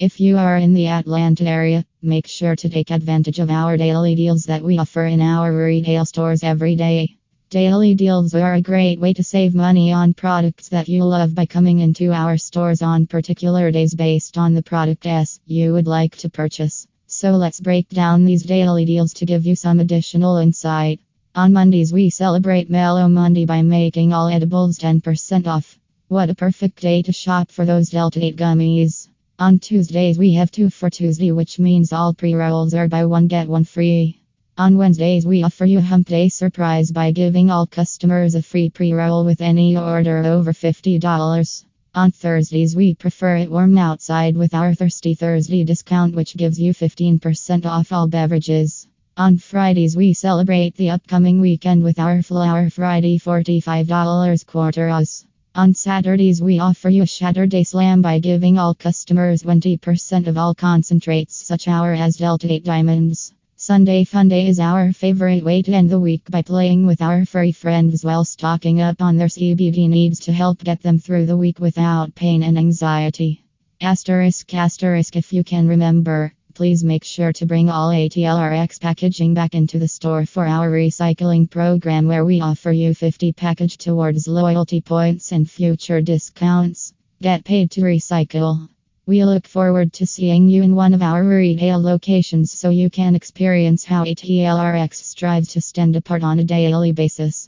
If you are in the Atlanta area, make sure to take advantage of our daily deals that we offer in our retail stores every day. Daily deals are a great way to save money on products that you love by coming into our stores on particular days based on the product S you would like to purchase. So let's break down these daily deals to give you some additional insight. On Mondays, we celebrate Mellow Monday by making all edibles 10% off. What a perfect day to shop for those Delta 8 gummies. On Tuesdays, we have 2 for Tuesday, which means all pre rolls are buy one get one free. On Wednesdays, we offer you a hump day surprise by giving all customers a free pre roll with any order over $50. On Thursdays, we prefer it warm outside with our Thirsty Thursday discount, which gives you 15% off all beverages. On Fridays, we celebrate the upcoming weekend with our Flower Friday $45 quarters. On Saturdays, we offer you a Saturday Slam by giving all customers 20% of all concentrates, such our as Delta 8 Diamonds. Sunday Funday is our favorite way to end the week by playing with our furry friends while stocking up on their CBD needs to help get them through the week without pain and anxiety. Asterisk, asterisk, if you can remember, please make sure to bring all ATLRX packaging back into the store for our recycling program where we offer you 50 package towards loyalty points and future discounts. Get paid to recycle. We look forward to seeing you in one of our retail locations so you can experience how ATLRX strives to stand apart on a daily basis.